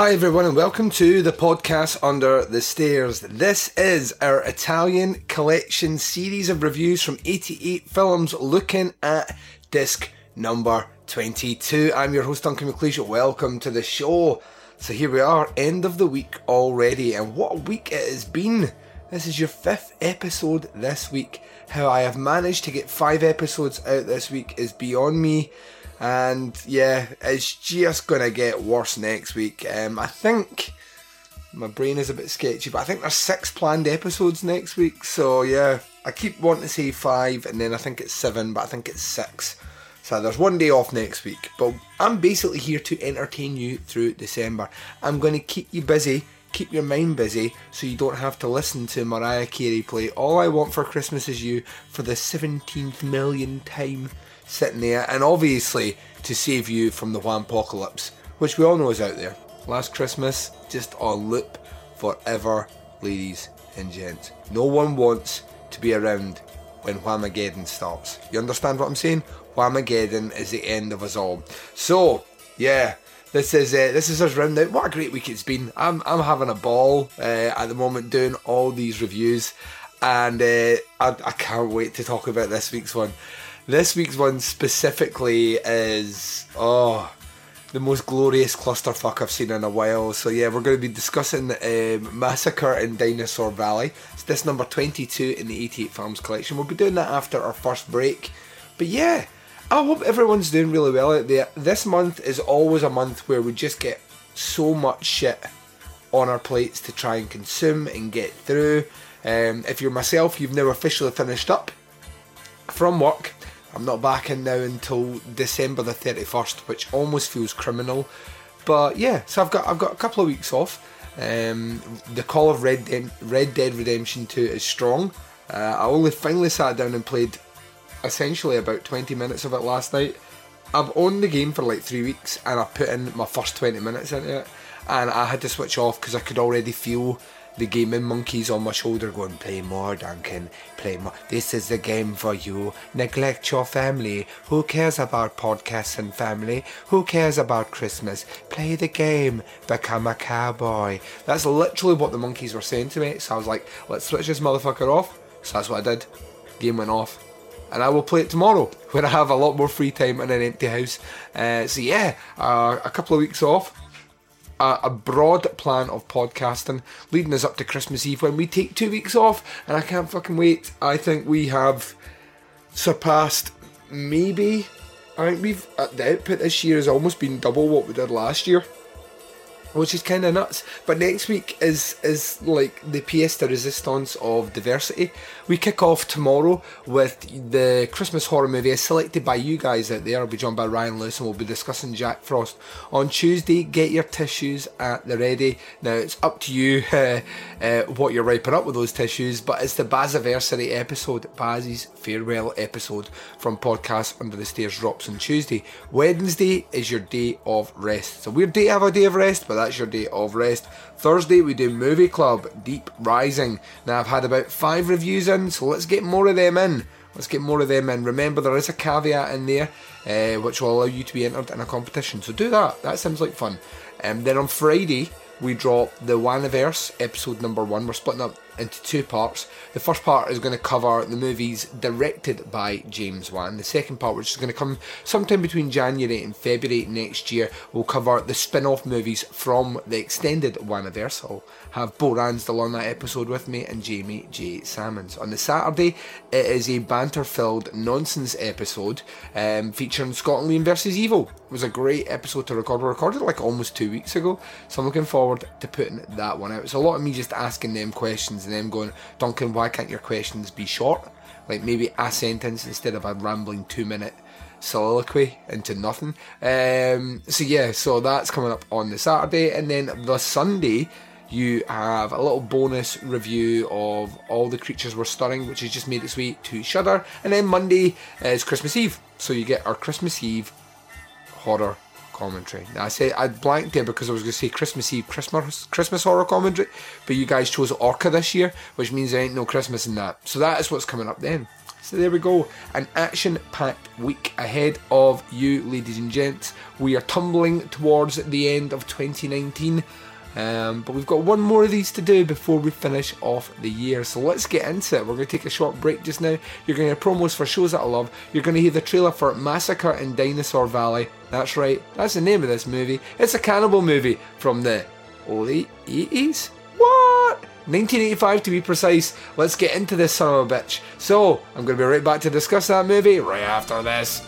Hi, everyone, and welcome to the podcast Under the Stairs. This is our Italian collection series of reviews from 88 films looking at disc number 22. I'm your host, Duncan McLeish. Welcome to the show. So, here we are, end of the week already, and what a week it has been. This is your fifth episode this week. How I have managed to get five episodes out this week is beyond me and yeah, it's just gonna get worse next week. Um, I think my brain is a bit sketchy, but I think there's six planned episodes next week. So yeah, I keep wanting to say five, and then I think it's seven, but I think it's six. So there's one day off next week, but I'm basically here to entertain you through December. I'm going to keep you busy, keep your mind busy, so you don't have to listen to Mariah Carey play "All I Want for Christmas Is You" for the 17th million time sitting there, and obviously to save you from the apocalypse, which we all know is out there. Last Christmas, just on loop forever, ladies and gents. No one wants to be around when Whamageddon starts. You understand what I'm saying? Whamageddon is the end of us all. So, yeah, this is uh, this is us round out. What a great week it's been. I'm I'm having a ball uh, at the moment doing all these reviews, and uh, I, I can't wait to talk about this week's one. This week's one specifically is oh the most glorious clusterfuck I've seen in a while. So yeah, we're going to be discussing um, Massacre in Dinosaur Valley. It's this number 22 in the 88 Films collection. We'll be doing that after our first break. But yeah, I hope everyone's doing really well out there. This month is always a month where we just get so much shit on our plates to try and consume and get through. Um, if you're myself, you've now officially finished up from work I'm not back in now until December the 31st, which almost feels criminal. But yeah, so I've got I've got a couple of weeks off. Um, the call of Red, Red Dead Redemption 2 is strong. Uh, I only finally sat down and played essentially about 20 minutes of it last night. I've owned the game for like three weeks and I put in my first 20 minutes into it and I had to switch off because I could already feel the gaming monkeys on my shoulder going, play more, Duncan, play more. This is the game for you. Neglect your family. Who cares about podcasts and family? Who cares about Christmas? Play the game. Become a cowboy. That's literally what the monkeys were saying to me. So I was like, let's switch this motherfucker off. So that's what I did. Game went off and I will play it tomorrow when I have a lot more free time in an empty house. Uh, so yeah, uh, a couple of weeks off a, a, broad plan of podcasting leading us up to Christmas Eve when we take two weeks off, and I can't fucking wait. I think we have surpassed maybe. I think we've uh, the output this year has almost been double what we did last year which is kind of nuts. But next week is is like the pièce de résistance of diversity. We kick off tomorrow with the Christmas horror movie as selected by you guys out there. I'll be joined by Ryan Lewis and we'll be discussing Jack Frost. On Tuesday, get your tissues at the ready. Now it's up to you uh, uh, what you're wiping up with those tissues, but it's the Baziversary episode, Baz's farewell episode from Podcast Under the Stairs drops on Tuesday. Wednesday is your day of rest. It's a weird day to have a day of rest, but that's your day of rest. Thursday we do Movie Club Deep Rising. Now I've had about five reviews in, so let's get more of them in. Let's get more of them in. Remember, there is a caveat in there uh, which will allow you to be entered in a competition. So do that. That sounds like fun. Um, then on Friday, we drop the Waniverse episode number one. We're splitting up into two parts. The first part is going to cover the movies directed by James Wan. The second part, which is going to come sometime between January and February next year, will cover the spin off movies from the extended Waniverse. I'll have Bo Ransdell on that episode with me and Jamie J. Salmons. On the Saturday, it is a banter filled nonsense episode um, featuring Scotland Liam versus Evil. It was a great episode to record. We recorded like almost two weeks ago, so I'm looking forward to putting that one out. It's a lot of me just asking them questions and them going, Duncan, why can't your questions be short? Like maybe a sentence instead of a rambling two minute soliloquy into nothing. Um, so yeah, so that's coming up on the Saturday, and then the Sunday you have a little bonus review of all the creatures were stunning, which has just made its way to Shudder, and then Monday is Christmas Eve, so you get our Christmas Eve horror commentary. Now I say I blanked it because I was going to say Christmas Eve Christmas Christmas horror commentary, but you guys chose Orca this year, which means there ain't no Christmas in that. So that is what's coming up then. So there we go, an action-packed week ahead of you, ladies and gents. We are tumbling towards the end of 2019. Um, but we've got one more of these to do before we finish off the year. So let's get into it. We're going to take a short break just now. You're going to hear promos for shows that I love. You're going to hear the trailer for Massacre in Dinosaur Valley. That's right, that's the name of this movie. It's a cannibal movie from the late 80s? What? 1985 to be precise. Let's get into this son of a bitch. So, I'm going to be right back to discuss that movie right after this.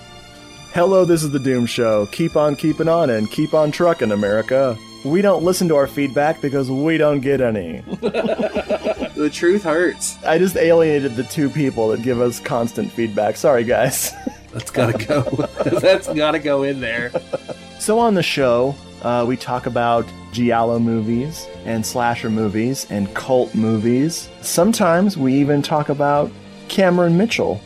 Hello, this is The Doom Show. Keep on keeping on and keep on trucking, America. We don't listen to our feedback because we don't get any. the truth hurts. I just alienated the two people that give us constant feedback. Sorry, guys. That's gotta go. That's gotta go in there. So on the show, uh, we talk about giallo movies and slasher movies and cult movies. Sometimes we even talk about Cameron Mitchell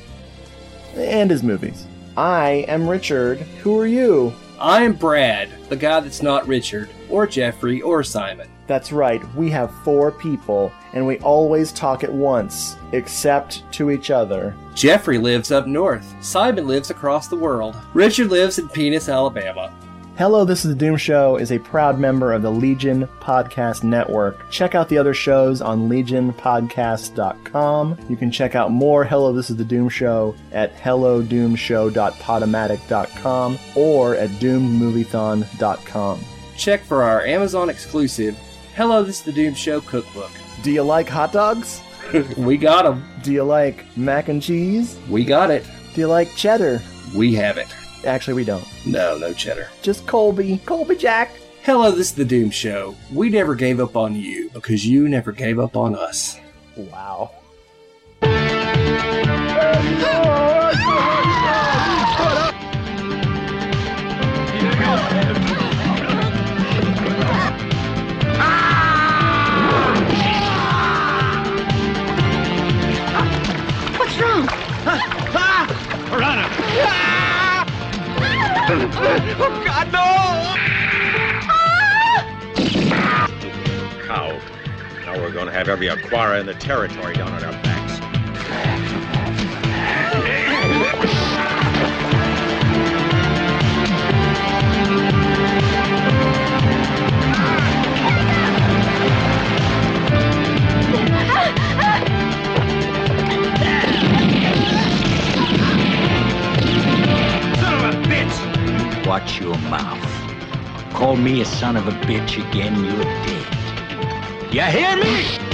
and his movies. I am Richard. Who are you? I'm Brad, the guy that's not Richard, or Jeffrey, or Simon. That's right, we have four people, and we always talk at once, except to each other. Jeffrey lives up north. Simon lives across the world. Richard lives in Penis, Alabama. Hello, This is the Doom Show is a proud member of the Legion Podcast Network. Check out the other shows on legionpodcast.com. You can check out more Hello, This is the Doom Show at hellodoomshow.podomatic.com or at doomedmoviethon.com. Check for our Amazon exclusive Hello, This is the Doom Show cookbook. Do you like hot dogs? we got them. Do you like mac and cheese? We got it. Do you like cheddar? We have it. Actually, we don't. No, no cheddar. Just Colby. Colby Jack. Hello, this is the Doom Show. We never gave up on you because you never gave up on us. Wow. Oh, God, no! Cow. Now we're going to have every Aquara in the territory down on our backs. Me a son of a bitch again, you're dead. You hear me?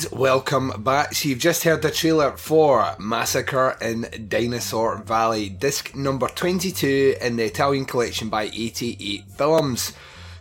And welcome back. So you've just heard the trailer for Massacre in Dinosaur Valley, disc number 22 in the Italian collection by 88 Films.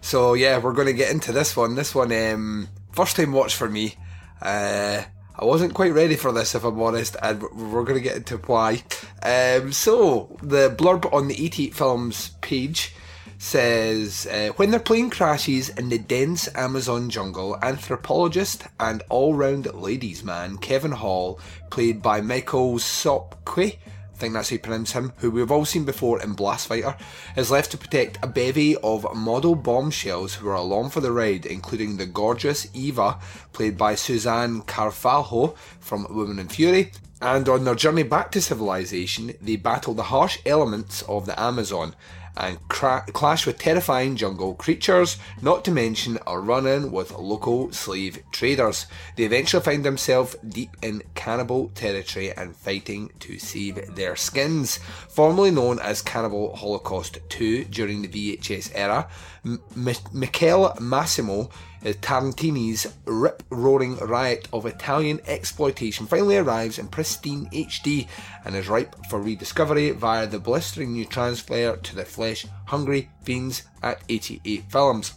So yeah, we're going to get into this one. This one, um, first time watch for me. Uh, I wasn't quite ready for this, if I'm honest, and we're going to get into why. Um, so the blurb on the 88 Films page says uh, when their plane crashes in the dense Amazon jungle, anthropologist and all-round ladies man Kevin Hall, played by Michael Sopkiw, I think that's how you pronounce him, who we've all seen before in Blast Fighter, is left to protect a bevy of model bombshells who are along for the ride, including the gorgeous Eva, played by Suzanne Carvalho from Women in Fury. And on their journey back to civilization, they battle the harsh elements of the Amazon and cra- clash with terrifying jungle creatures, not to mention a run in with local slave traders. They eventually find themselves deep in cannibal territory and fighting to save their skins. Formerly known as Cannibal Holocaust 2 during the VHS era, M- M- Michael Massimo is Tarantini's rip roaring riot of Italian exploitation finally arrives in pristine HD and is ripe for rediscovery via the blistering new transfer to the flesh hungry fiends at 88 Films.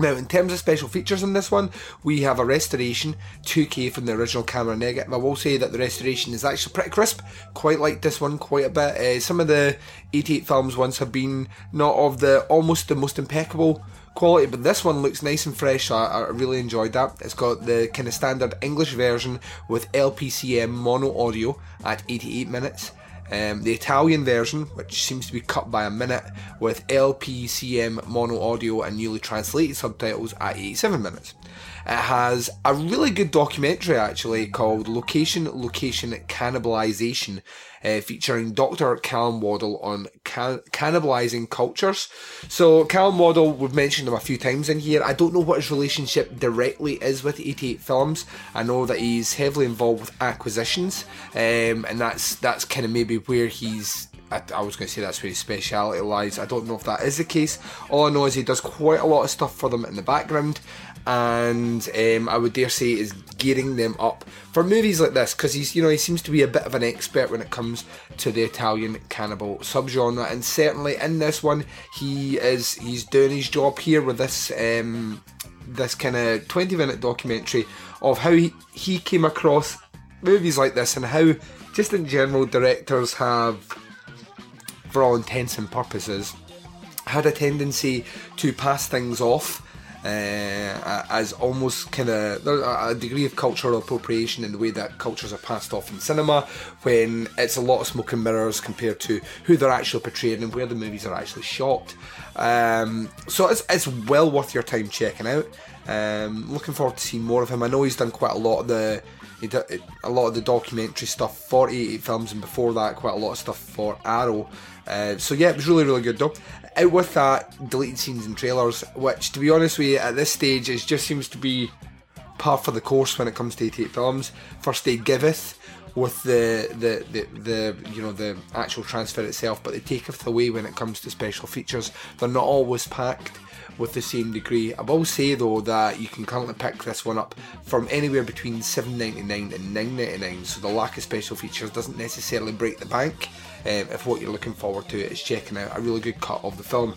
Now, in terms of special features in this one, we have a restoration 2K from the original camera negative. I will say that the restoration is actually pretty crisp. Quite like this one quite a bit. Uh, some of the 88 films ones have been not of the almost the most impeccable quality, but this one looks nice and fresh. I, I really enjoyed that. It's got the kind of standard English version with LPCM mono audio at 88 minutes. Um, the Italian version, which seems to be cut by a minute, with LPCM mono audio and newly translated subtitles at 87 minutes. It has a really good documentary actually called Location Location Cannibalization, uh, featuring Dr. Calum Waddell on can- cannibalizing cultures. So, Calum Waddell, we've mentioned him a few times in here. I don't know what his relationship directly is with 88 Films. I know that he's heavily involved with acquisitions, um, and that's that's kind of maybe where he's I, I, was going to say that's where his speciality lies. I don't know if that is the case. All I know is he does quite a lot of stuff for them in the background, and um, I would dare say is gearing them up for movies like this because he's you know he seems to be a bit of an expert when it comes to the Italian cannibal subgenre, and certainly in this one he is he's doing his job here with this. Um, this kind of 20 minute documentary of how he, he came across movies like this and how just in general directors have for all intents and purposes, had a tendency to pass things off uh, as almost kind of a degree of cultural appropriation in the way that cultures are passed off in cinema, when it's a lot of smoke and mirrors compared to who they're actually portraying and where the movies are actually shot. Um, so it's, it's well worth your time checking out. Um, looking forward to seeing more of him. I know he's done quite a lot of the a lot of the documentary stuff for 88 films and before that quite a lot of stuff for Arrow uh, so yeah it was really really good though out with that deleted scenes and trailers which to be honest with you at this stage it just seems to be par for the course when it comes to 88 films first aid giveth with the, the, the, the you know the actual transfer itself but they taketh away when it comes to special features they're not always packed with the same degree. I will say though that you can currently pick this one up from anywhere between seven ninety nine and nine ninety nine. So the lack of special features doesn't necessarily break the bank. Um, if what you're looking forward to is checking out a really good cut of the film,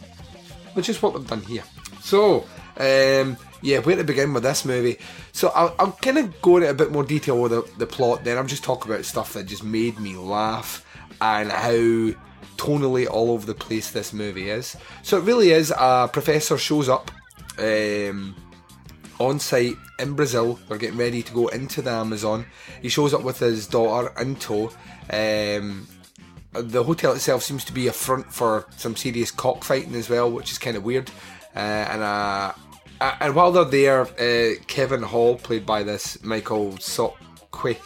which is what we've done here. So. Um, yeah, where to begin with this movie? So I'll, I'll kind of go into a bit more detail with the, the plot. Then I'm just talking about stuff that just made me laugh and how tonally all over the place this movie is. So it really is a professor shows up um, on site in Brazil. They're getting ready to go into the Amazon. He shows up with his daughter in tow. Um, the hotel itself seems to be a front for some serious cockfighting as well, which is kind of weird. Uh, and uh, and while they're there, uh, Kevin Hall, played by this Michael Sopkiw,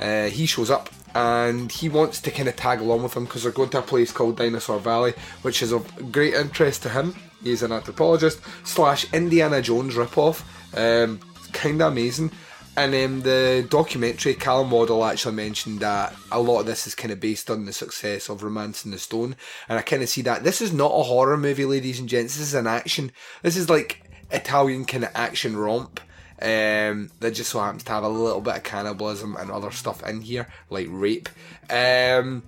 uh, he shows up and he wants to kind of tag along with them because they're going to a place called Dinosaur Valley, which is of great interest to him. He's an anthropologist slash Indiana Jones ripoff. Um, kind of amazing. And um, the documentary, Calum Waddell actually mentioned that a lot of this is kind of based on the success of Romancing the Stone. And I kind of see that. This is not a horror movie, ladies and gents. This is an action. This is like Italian kind of action romp. um, that just so happens to have a little bit of cannibalism and other stuff in here, like rape. Um,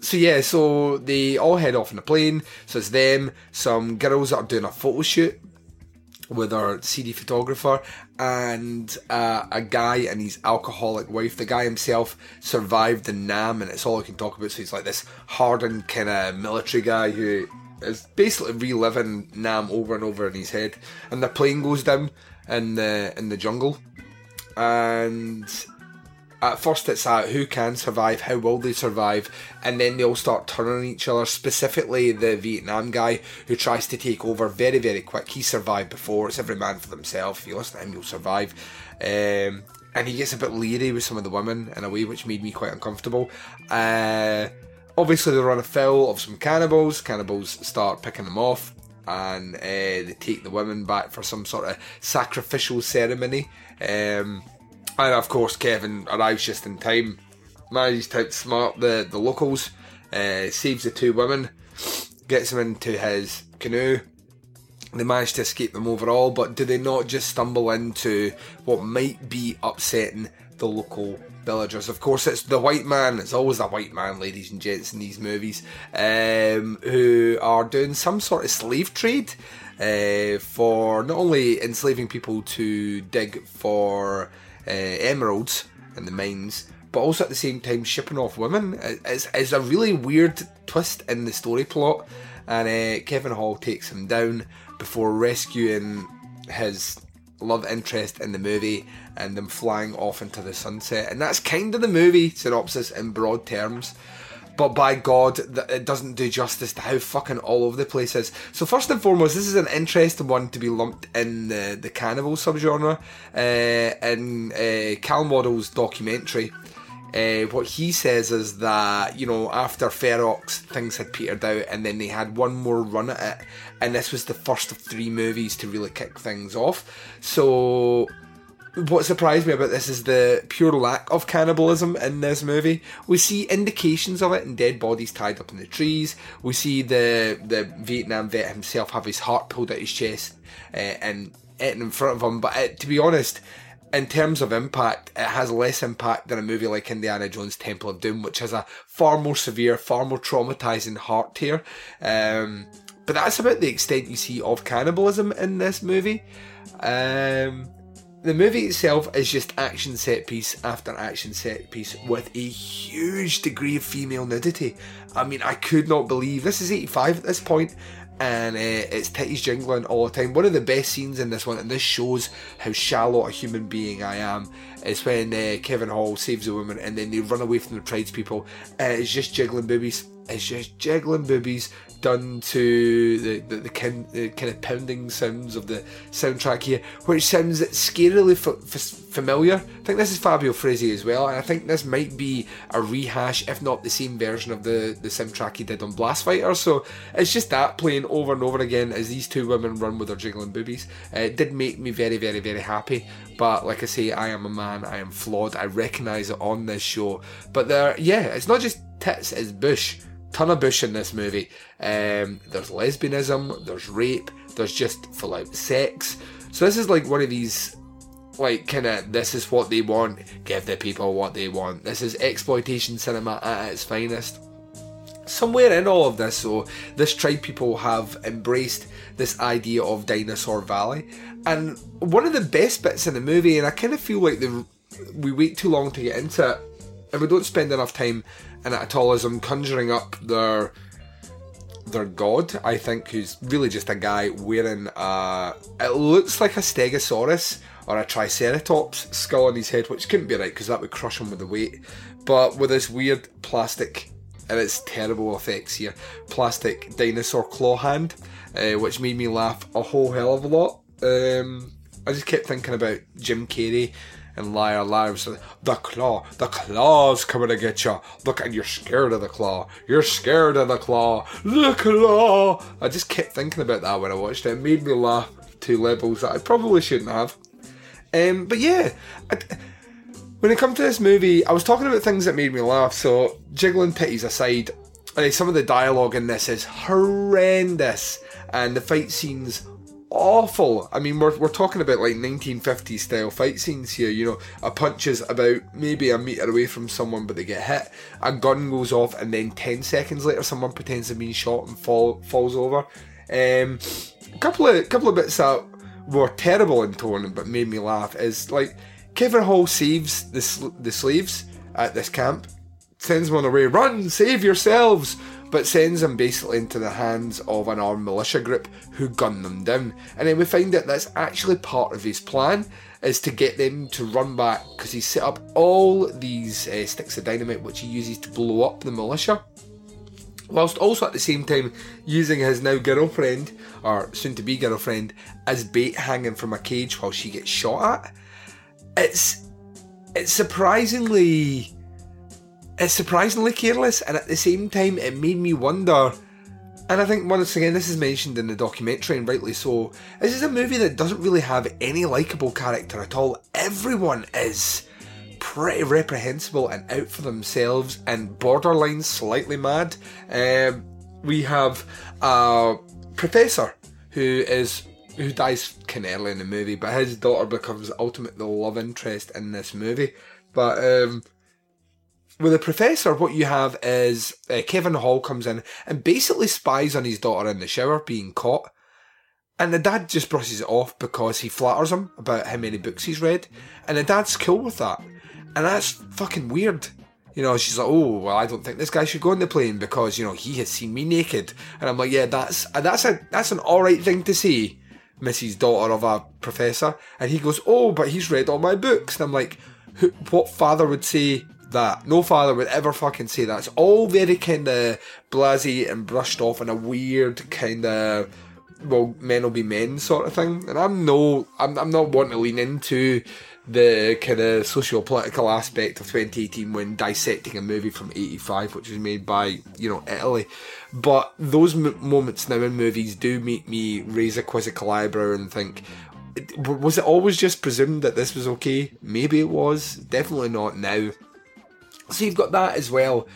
so yeah, so they all head off in a plane. So it's them, some girls that are doing a photo shoot with our seedy photographer, and uh, a guy and his alcoholic wife. The guy himself survived the Nam, and it's all I can talk about. So he's like this hardened kind of military guy who is basically reliving Nam over and over in his head. And the plane goes down in the in the jungle, and at first it's at who can survive, how will they survive, and then they all start turning on each other. Specifically, the Vietnam guy who tries to take over very, very quick. He survived before. It's every man for themselves. If you listen to him, you'll survive. Um, and he gets a bit leery with some of the women in a way which made me quite uncomfortable. Uh, obviously, they run afoul of some cannibals. Cannibals start picking them off. And uh, they take the women back for some sort of sacrificial ceremony. Um, and of course, Kevin arrives just in time, manages to outsmart the, the locals, uh, saves the two women, gets them into his canoe. They manage to escape them overall, but do they not just stumble into what might be upsetting the local villagers? Of course, it's the white man, it's always the white man, ladies and gents, in these movies, um, who are doing some sort of slave trade. Uh, for not only enslaving people to dig for uh, emeralds in the mines, but also at the same time shipping off women. It's, it's a really weird twist in the story plot, and uh, Kevin Hall takes him down before rescuing his love interest in the movie and them flying off into the sunset. And that's kind of the movie synopsis in broad terms. But by God, it doesn't do justice to how fucking all over the place is. So first and foremost, this is an interesting one to be lumped in the, the cannibal subgenre. Uh, in uh, Cal Waddell's documentary, uh, what he says is that, you know, after Ferox, things had petered out and then they had one more run at it. And this was the first of three movies to really kick things off. So what surprised me about this is the pure lack of cannibalism in this movie. We see indications of it in dead bodies tied up in the trees. We see the the Vietnam vet himself have his heart pulled out his chest uh, and eaten in front of him. But uh, to be honest, in terms of impact, it has less impact than a movie like Indiana Jones Temple of Doom, which has a far more severe, far more traumatizing heart tear. Um, but that's about the extent you see of cannibalism in this movie. Um, the movie itself is just action set piece after action set piece with a huge degree of female nudity. I mean, I could not believe this is 85 at this point, and uh, it's titties jingling all the time. One of the best scenes in this one, and this shows how shallow a human being I am, is when uh, Kevin Hall saves a woman and then they run away from the tradespeople. Uh, it's just jiggling boobies. It's just jiggling boobies done to the, the, the, kind, the kind of pounding sounds of the soundtrack here, which sounds scarily f- f- familiar. I think this is Fabio Frizzi as well, and I think this might be a rehash, if not the same version of the, the soundtrack he did on Blast Fighter. So it's just that playing over and over again as these two women run with their jiggling boobies. Uh, it did make me very, very, very happy. But like I say, I am a man, I am flawed, I recognise it on this show. But there, yeah, it's not just tits, it's bush ton of bush in this movie. Um, there's lesbianism, there's rape, there's just full out sex. So this is like one of these, like kind of this is what they want. Give the people what they want. This is exploitation cinema at its finest. Somewhere in all of this, so this tribe people have embraced this idea of Dinosaur Valley, and one of the best bits in the movie, and I kind of feel like the we wait too long to get into it, and we don't spend enough time I'm conjuring up their their god, I think, who's really just a guy wearing a. It looks like a Stegosaurus or a Triceratops skull on his head, which couldn't be right because that would crush him with the weight. But with this weird plastic, and it's terrible effects here, plastic dinosaur claw hand, uh, which made me laugh a whole hell of a lot. Um, I just kept thinking about Jim Carrey and lie Liar said, The claw, the claw's coming to get you. Look, and you're scared of the claw. You're scared of the claw. The claw. I just kept thinking about that when I watched it. It made me laugh to levels that I probably shouldn't have. Um, but yeah, I, when it comes to this movie, I was talking about things that made me laugh. So, jiggling titties aside, uh, some of the dialogue in this is horrendous, and the fight scenes awful. I mean, we're, we're talking about like 1950s style fight scenes here. You know, a punch is about maybe a meter away from someone, but they get hit. A gun goes off, and then 10 seconds later, someone pretends to be shot and fall falls over. Um, a couple of couple of bits that were terrible in tone, but made me laugh is like Kevin Hall saves the sl- the slaves at this camp, sends them on one away, run, save yourselves but sends them basically into the hands of an armed militia group who gun them down. And then we find that that's actually part of his plan is to get them to run back because he set up all these uh, sticks of dynamite which he uses to blow up the militia. Whilst also at the same time using his now girlfriend, or soon to be girlfriend, as bait hanging from a cage while she gets shot at. It's it's surprisingly it's surprisingly careless, and at the same time, it made me wonder. And I think once again, this is mentioned in the documentary, and rightly so. This is a movie that doesn't really have any likable character at all. Everyone is pretty reprehensible and out for themselves, and borderline slightly mad. Um, we have a professor who is who dies kind of early in the movie, but his daughter becomes ultimately the love interest in this movie. But um, with the professor, what you have is uh, Kevin Hall comes in and basically spies on his daughter in the shower being caught. And the dad just brushes it off because he flatters him about how many books he's read. And the dad's cool with that. And that's fucking weird. You know, she's like, oh, well, I don't think this guy should go on the plane because, you know, he has seen me naked. And I'm like, yeah, that's that's a that's an alright thing to say, Mrs. Daughter of a professor. And he goes, oh, but he's read all my books. And I'm like, what father would say that. No father would ever fucking say that. It's all very kind of blasé and brushed off in a weird kind of well, men will be men sort of thing. And I'm no, I'm, I'm not wanting to lean into the kind of socio-political aspect of 2018 when dissecting a movie from 85 which was made by you know italy but those m- moments now in movies do make me raise a quizzical eyebrow and think was it always just presumed that this was okay maybe it was definitely not now so you've got that as well.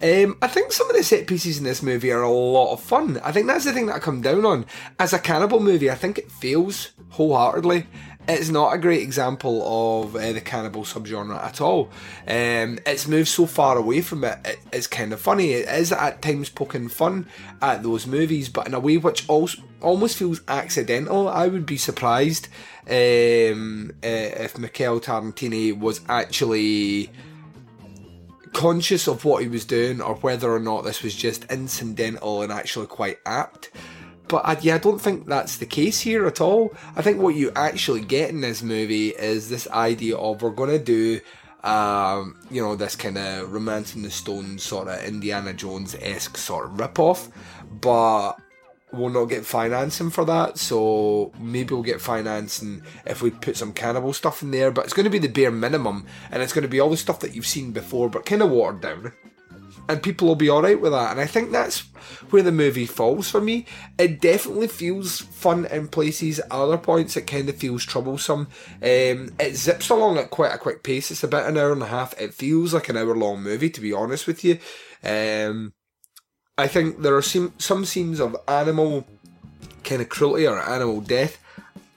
Um, I think some of the set pieces in this movie are a lot of fun. I think that's the thing that I come down on. As a cannibal movie, I think it fails wholeheartedly. It's not a great example of uh, the cannibal subgenre at all. Um, it's moved so far away from it, it, it's kind of funny. It is at times poking fun at those movies, but in a way which also almost feels accidental. I would be surprised um, uh, if Michael Tarantini was actually conscious of what he was doing or whether or not this was just incidental and actually quite apt. But I, yeah, I don't think that's the case here at all. I think what you actually get in this movie is this idea of we're going to do, um, you know, this kind of romancing the stone sort of Indiana Jones esque sort of rip off, but we'll not get financing for that, so maybe we'll get financing if we put some cannibal stuff in there, but it's going to be the bare minimum, and it's going to be all the stuff that you've seen before, but kind of watered down. And people will be alright with that, and I think that's where the movie falls for me. It definitely feels fun in places, at other points it kind of feels troublesome. Um, it zips along at quite a quick pace, it's about an hour and a half, it feels like an hour long movie, to be honest with you. Um, I think there are some, some scenes of animal kind of cruelty or animal death.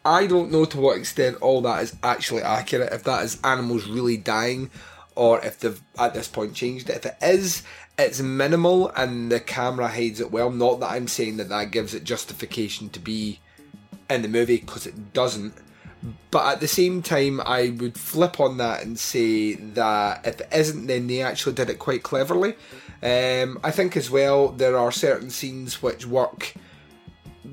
I don't know to what extent all that is actually accurate, if that is animals really dying, or if they've at this point changed it. If it is, it's minimal and the camera hides it well. Not that I'm saying that that gives it justification to be in the movie, because it doesn't. But at the same time, I would flip on that and say that if it isn't, then they actually did it quite cleverly. Um, I think as well there are certain scenes which work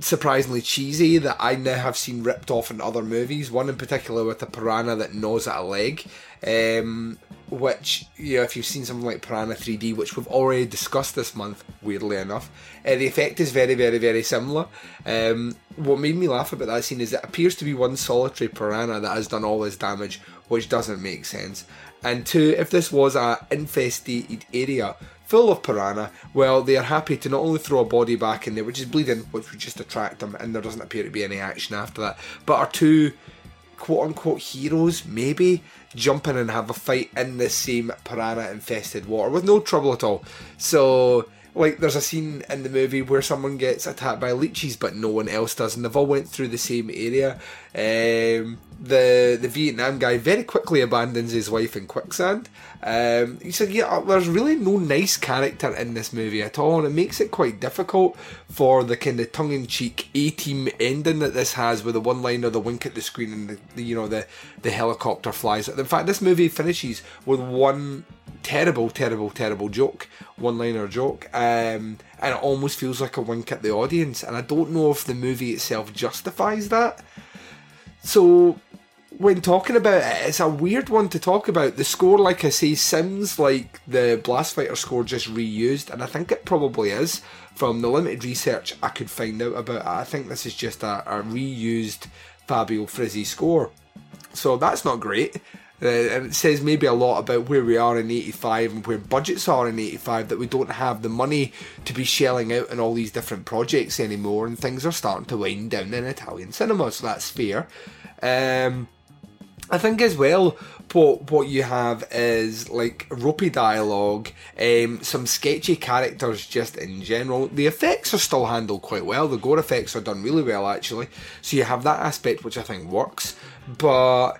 surprisingly cheesy that I now have seen ripped off in other movies. One in particular with a piranha that gnaws at a leg, um, which you know if you've seen something like Piranha 3D, which we've already discussed this month, weirdly enough, uh, the effect is very, very, very similar. Um, what made me laugh about that scene is it appears to be one solitary piranha that has done all this damage, which doesn't make sense. And two, if this was a infested area full of piranha, well, they are happy to not only throw a body back in there, which is bleeding, which would just attract them, and there doesn't appear to be any action after that, but are two quote unquote heroes, maybe, jump in and have a fight in the same piranha infested water with no trouble at all. So, like there's a scene in the movie where someone gets attacked by leeches, but no one else does, and they've all went through the same area. Um, the the Vietnam guy very quickly abandons his wife in quicksand. Um, he said, "Yeah, there's really no nice character in this movie at all, and it makes it quite difficult for the kind of tongue-in-cheek A-team ending that this has, with the one-liner, the wink at the screen, and the, the you know the the helicopter flies. In fact, this movie finishes with one terrible, terrible, terrible joke, one-liner joke, um, and it almost feels like a wink at the audience. And I don't know if the movie itself justifies that." So when talking about it, it's a weird one to talk about. The score, like I say, seems like the Blast Fighter score just reused, and I think it probably is. From the limited research I could find out about it, I think this is just a, a reused Fabio Frizzi score. So that's not great. Uh, and it says maybe a lot about where we are in 85 and where budgets are in 85 that we don't have the money to be shelling out on all these different projects anymore and things are starting to wind down in Italian cinema, so that's fair. Um, I think as well, what what you have is like ropey dialogue, um, some sketchy characters just in general. The effects are still handled quite well. The gore effects are done really well actually. So you have that aspect which I think works, but.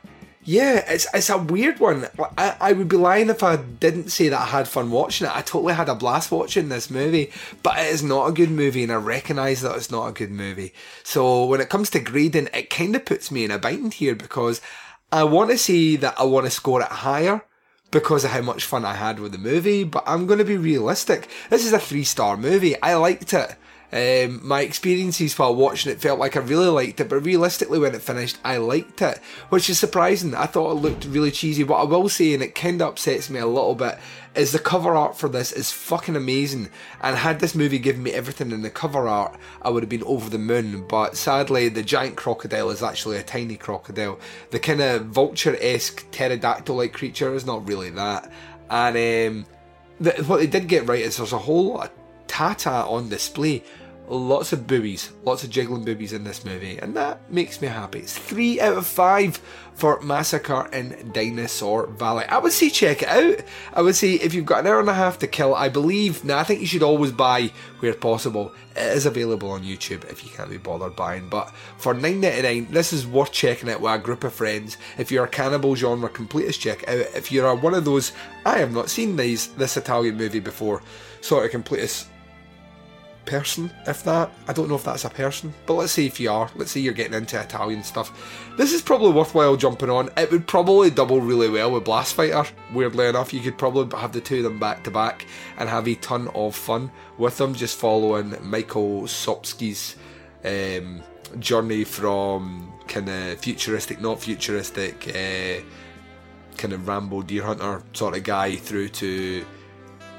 Yeah, it's it's a weird one. I, I would be lying if I didn't say that I had fun watching it. I totally had a blast watching this movie, but it is not a good movie, and I recognise that it's not a good movie. So when it comes to grading, it kind of puts me in a bind here because I want to say that I want to score it higher because of how much fun I had with the movie, but I'm going to be realistic. This is a three star movie. I liked it. Um, my experiences while watching it felt like I really liked it, but realistically, when it finished, I liked it, which is surprising. I thought it looked really cheesy. What I will say, and it kind of upsets me a little bit, is the cover art for this is fucking amazing. And had this movie given me everything in the cover art, I would have been over the moon. But sadly, the giant crocodile is actually a tiny crocodile. The kind of vulture esque pterodactyl like creature is not really that. And um, the, what they did get right is there's a whole lot of Tata on display. Lots of boobies, lots of jiggling boobies in this movie, and that makes me happy. It's three out of five for Massacre in Dinosaur Valley. I would say check it out. I would say if you've got an hour and a half to kill, I believe. Now I think you should always buy where possible. It is available on YouTube if you can't be bothered buying. But for nine ninety nine, this is worth checking out with a group of friends. If you're a cannibal genre completist, check out. If you're one of those, I have not seen these this Italian movie before, sort of completist person, if that. I don't know if that's a person, but let's say if you are, let's say you're getting into Italian stuff. This is probably worthwhile jumping on. It would probably double really well with Blast Fighter, weirdly enough. You could probably have the two of them back to back and have a ton of fun with them, just following Michael Sopsky's um, journey from kind of futuristic, not futuristic, uh, kind of Rambo Deer Hunter sort of guy through to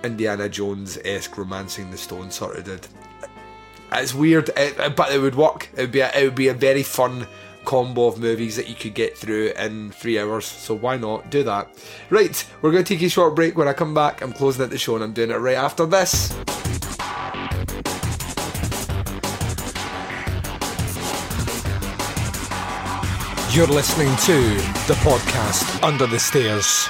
Indiana Jones esque romancing the stone sort of did. It's weird, it, but it would work. It would be a, it would be a very fun combo of movies that you could get through in three hours. So why not do that? Right, we're going to take a short break. When I come back, I'm closing out the show and I'm doing it right after this. You're listening to the podcast Under the Stairs.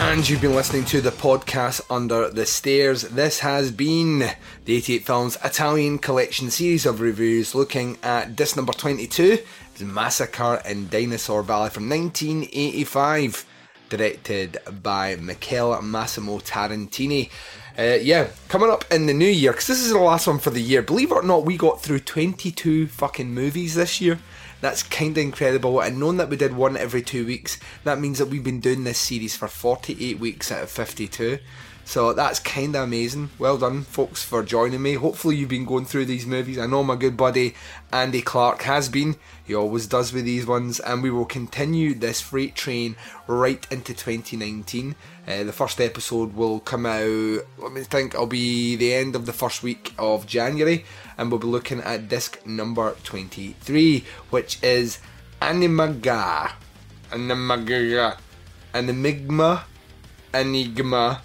And you've been listening to the podcast Under the Stairs. This has been the 88 Films Italian Collection series of reviews looking at disc number 22, Massacre in Dinosaur Valley from 1985, directed by Michael Massimo Tarantini. Uh, yeah, coming up in the new year, because this is the last one for the year. Believe it or not, we got through 22 fucking movies this year. That's kind of incredible. And knowing that we did one every two weeks, that means that we've been doing this series for 48 weeks out of 52. So that's kind of amazing. Well done, folks, for joining me. Hopefully, you've been going through these movies. I know my good buddy Andy Clark has been. He always does with these ones. And we will continue this freight train right into 2019. Uh, the first episode will come out, let me think, it'll be the end of the first week of January. And we'll be looking at disc number 23, which is Animaga. Animaga. Enigma. Enigma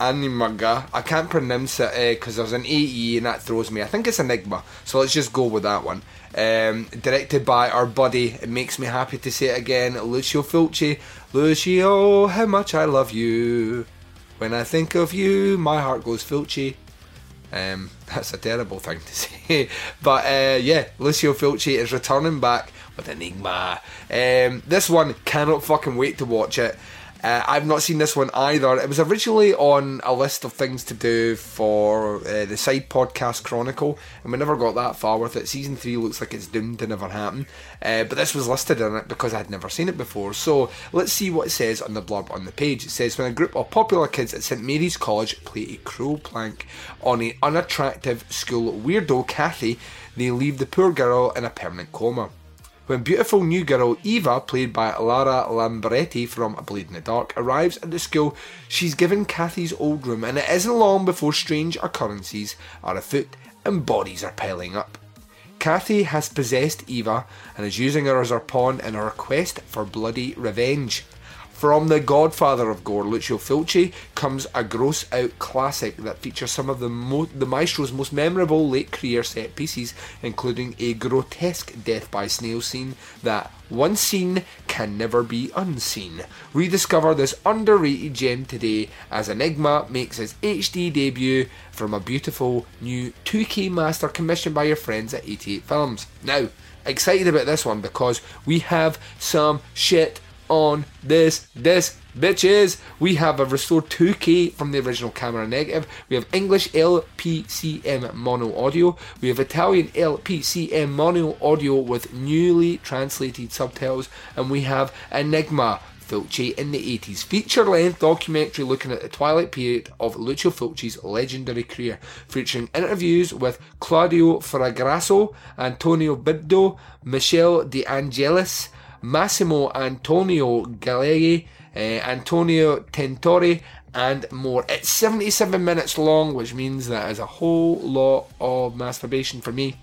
Animaga. I can't pronounce it because there's an AE and that throws me. I think it's Enigma, so let's just go with that one. Um, directed by our buddy, it makes me happy to say it again, Lucio Fulci. Lucio, how much I love you. When I think of you, my heart goes Fulci. Um, that's a terrible thing to say. But uh, yeah, Lucio Fulci is returning back with Enigma. Um, this one cannot fucking wait to watch it. Uh, I've not seen this one either. It was originally on a list of things to do for uh, the side podcast Chronicle, and we never got that far with it. Season 3 looks like it's doomed to never happen, uh, but this was listed in it because I'd never seen it before. So let's see what it says on the blurb on the page. It says When a group of popular kids at St Mary's College play a cruel prank on an unattractive school weirdo, Kathy, they leave the poor girl in a permanent coma. When beautiful new girl Eva, played by Lara Lamberti from A Blade in the Dark, arrives at the school, she's given Kathy's old room, and it isn't long before strange occurrences are afoot and bodies are piling up. Kathy has possessed Eva and is using her as her pawn in her quest for bloody revenge. From the godfather of gore, Lucio Fulci, comes a gross out classic that features some of the, mo- the maestro's most memorable late career set pieces, including a grotesque death by snail scene that, once seen, can never be unseen. Rediscover this underrated gem today as Aenigma makes its HD debut from a beautiful new 2K master commissioned by your friends at 88 Films. Now, excited about this one because we have some shit on this disc. Bitches, we have a restored 2K from the original camera negative. We have English LPCM mono audio. We have Italian LPCM mono audio with newly translated subtitles. And we have Aenigma Fulci in the 80s. Feature length documentary looking at the twilight period of Lucio Fulci's legendary career, featuring interviews with Claudio Fragasso, Antonio Bido, Michelle De Angelis, Massimo Antonio Galeghi, uh, Antonio Tentori, and more. It's 77 minutes long, which means that is a whole lot of masturbation for me.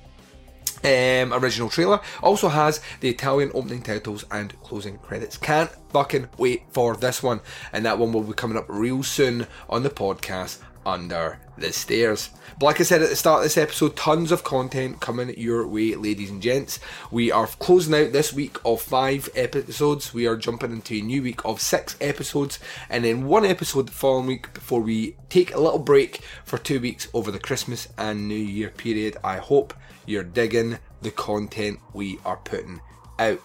Um, original trailer also has the Italian opening titles and closing credits. Can't fucking wait for this one, and that one will be coming up real soon on the podcast under the stairs. But like I said at the start of this episode, tons of content coming your way, ladies and gents. We are closing out this week of five episodes. We are jumping into a new week of six episodes, and then one episode the following week before we take a little break for two weeks over the Christmas and New Year period. I hope you're digging the content we are putting out.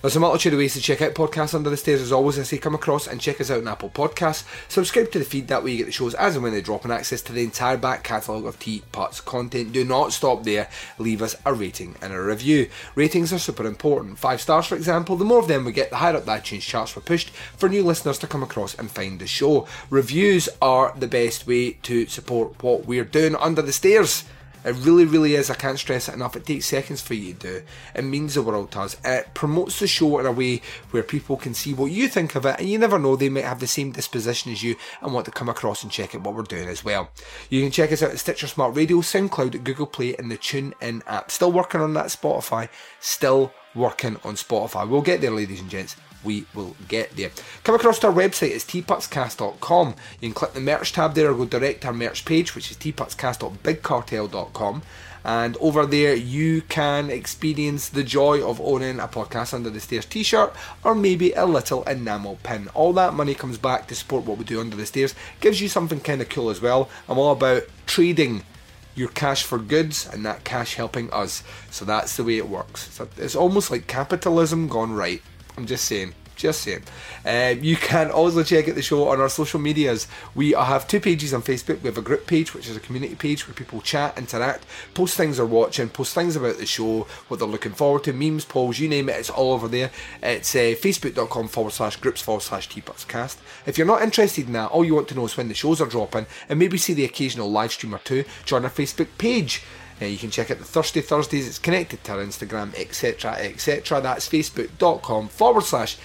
There's a multitude of ways to check out podcasts under the stairs as always I say come across and check us out on Apple Podcasts. Subscribe to the feed that way you get the shows as and when they drop and access to the entire back catalogue of Teapot's content. Do not stop there, leave us a rating and a review. Ratings are super important. Five stars for example, the more of them we get, the higher up the iTunes charts we're pushed for new listeners to come across and find the show. Reviews are the best way to support what we're doing under the stairs. It really, really is. I can't stress it enough. It takes seconds for you to do. It means the world to us. It promotes the show in a way where people can see what you think of it, and you never know, they might have the same disposition as you and want to come across and check out what we're doing as well. You can check us out at Stitcher Smart Radio, SoundCloud, Google Play, and the TuneIn app. Still working on that Spotify. Still working on Spotify. We'll get there, ladies and gents we will get there. Come across to our website, it's teaputscast.com. You can click the merch tab there or go direct to our merch page, which is teaputscast.bigcartel.com. And over there, you can experience the joy of owning a podcast under the stairs t shirt or maybe a little enamel pin. All that money comes back to support what we do under the stairs, gives you something kind of cool as well. I'm all about trading your cash for goods and that cash helping us. So that's the way it works. So it's almost like capitalism gone right. I'm just saying. Just saying. Um, you can also check out the show on our social medias. We have two pages on Facebook. We have a group page, which is a community page where people chat, interact, post things they're watching, post things about the show, what they're looking forward to, memes, polls, you name it, it's all over there. It's uh, facebook.com forward slash groups forward slash teaputscast. If you're not interested in that, all you want to know is when the shows are dropping and maybe see the occasional live stream or two, join our Facebook page. Uh, you can check out the Thursday Thursdays, it's connected to our Instagram, etc. etc. That's facebook.com forward slash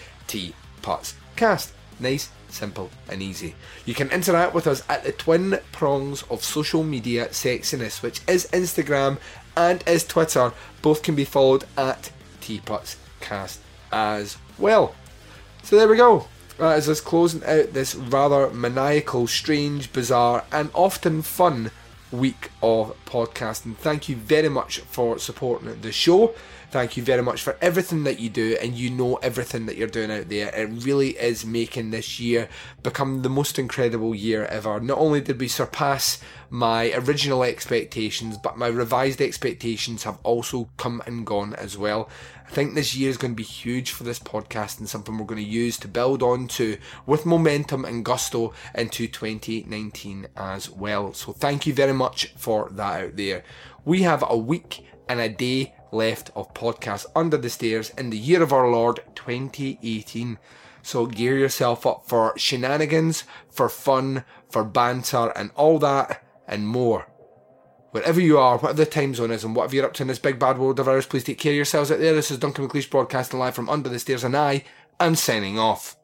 Cast. Nice, simple, and easy. You can interact with us at the twin prongs of social media sexiness, which is Instagram and is Twitter. Both can be followed at Cast as well. So there we go. That is us closing out this rather maniacal, strange, bizarre, and often fun week of podcasting. Thank you very much for supporting the show. Thank you very much for everything that you do, and you know everything that you're doing out there. It really is making this year become the most incredible year ever. Not only did we surpass my original expectations, but my revised expectations have also come and gone as well. I think this year is going to be huge for this podcast and something we're going to use to build on to with momentum and gusto into 2019 as well. So thank you very much for that out there. We have a week and a day left of podcast under the stairs in the year of our Lord 2018. So gear yourself up for shenanigans, for fun, for banter, and all that and more. Wherever you are, whatever the time zone is, and whatever you're up to in this big bad world of ours, please take care of yourselves out there. This is Duncan McLeish broadcasting live from under the stairs, and I am signing off.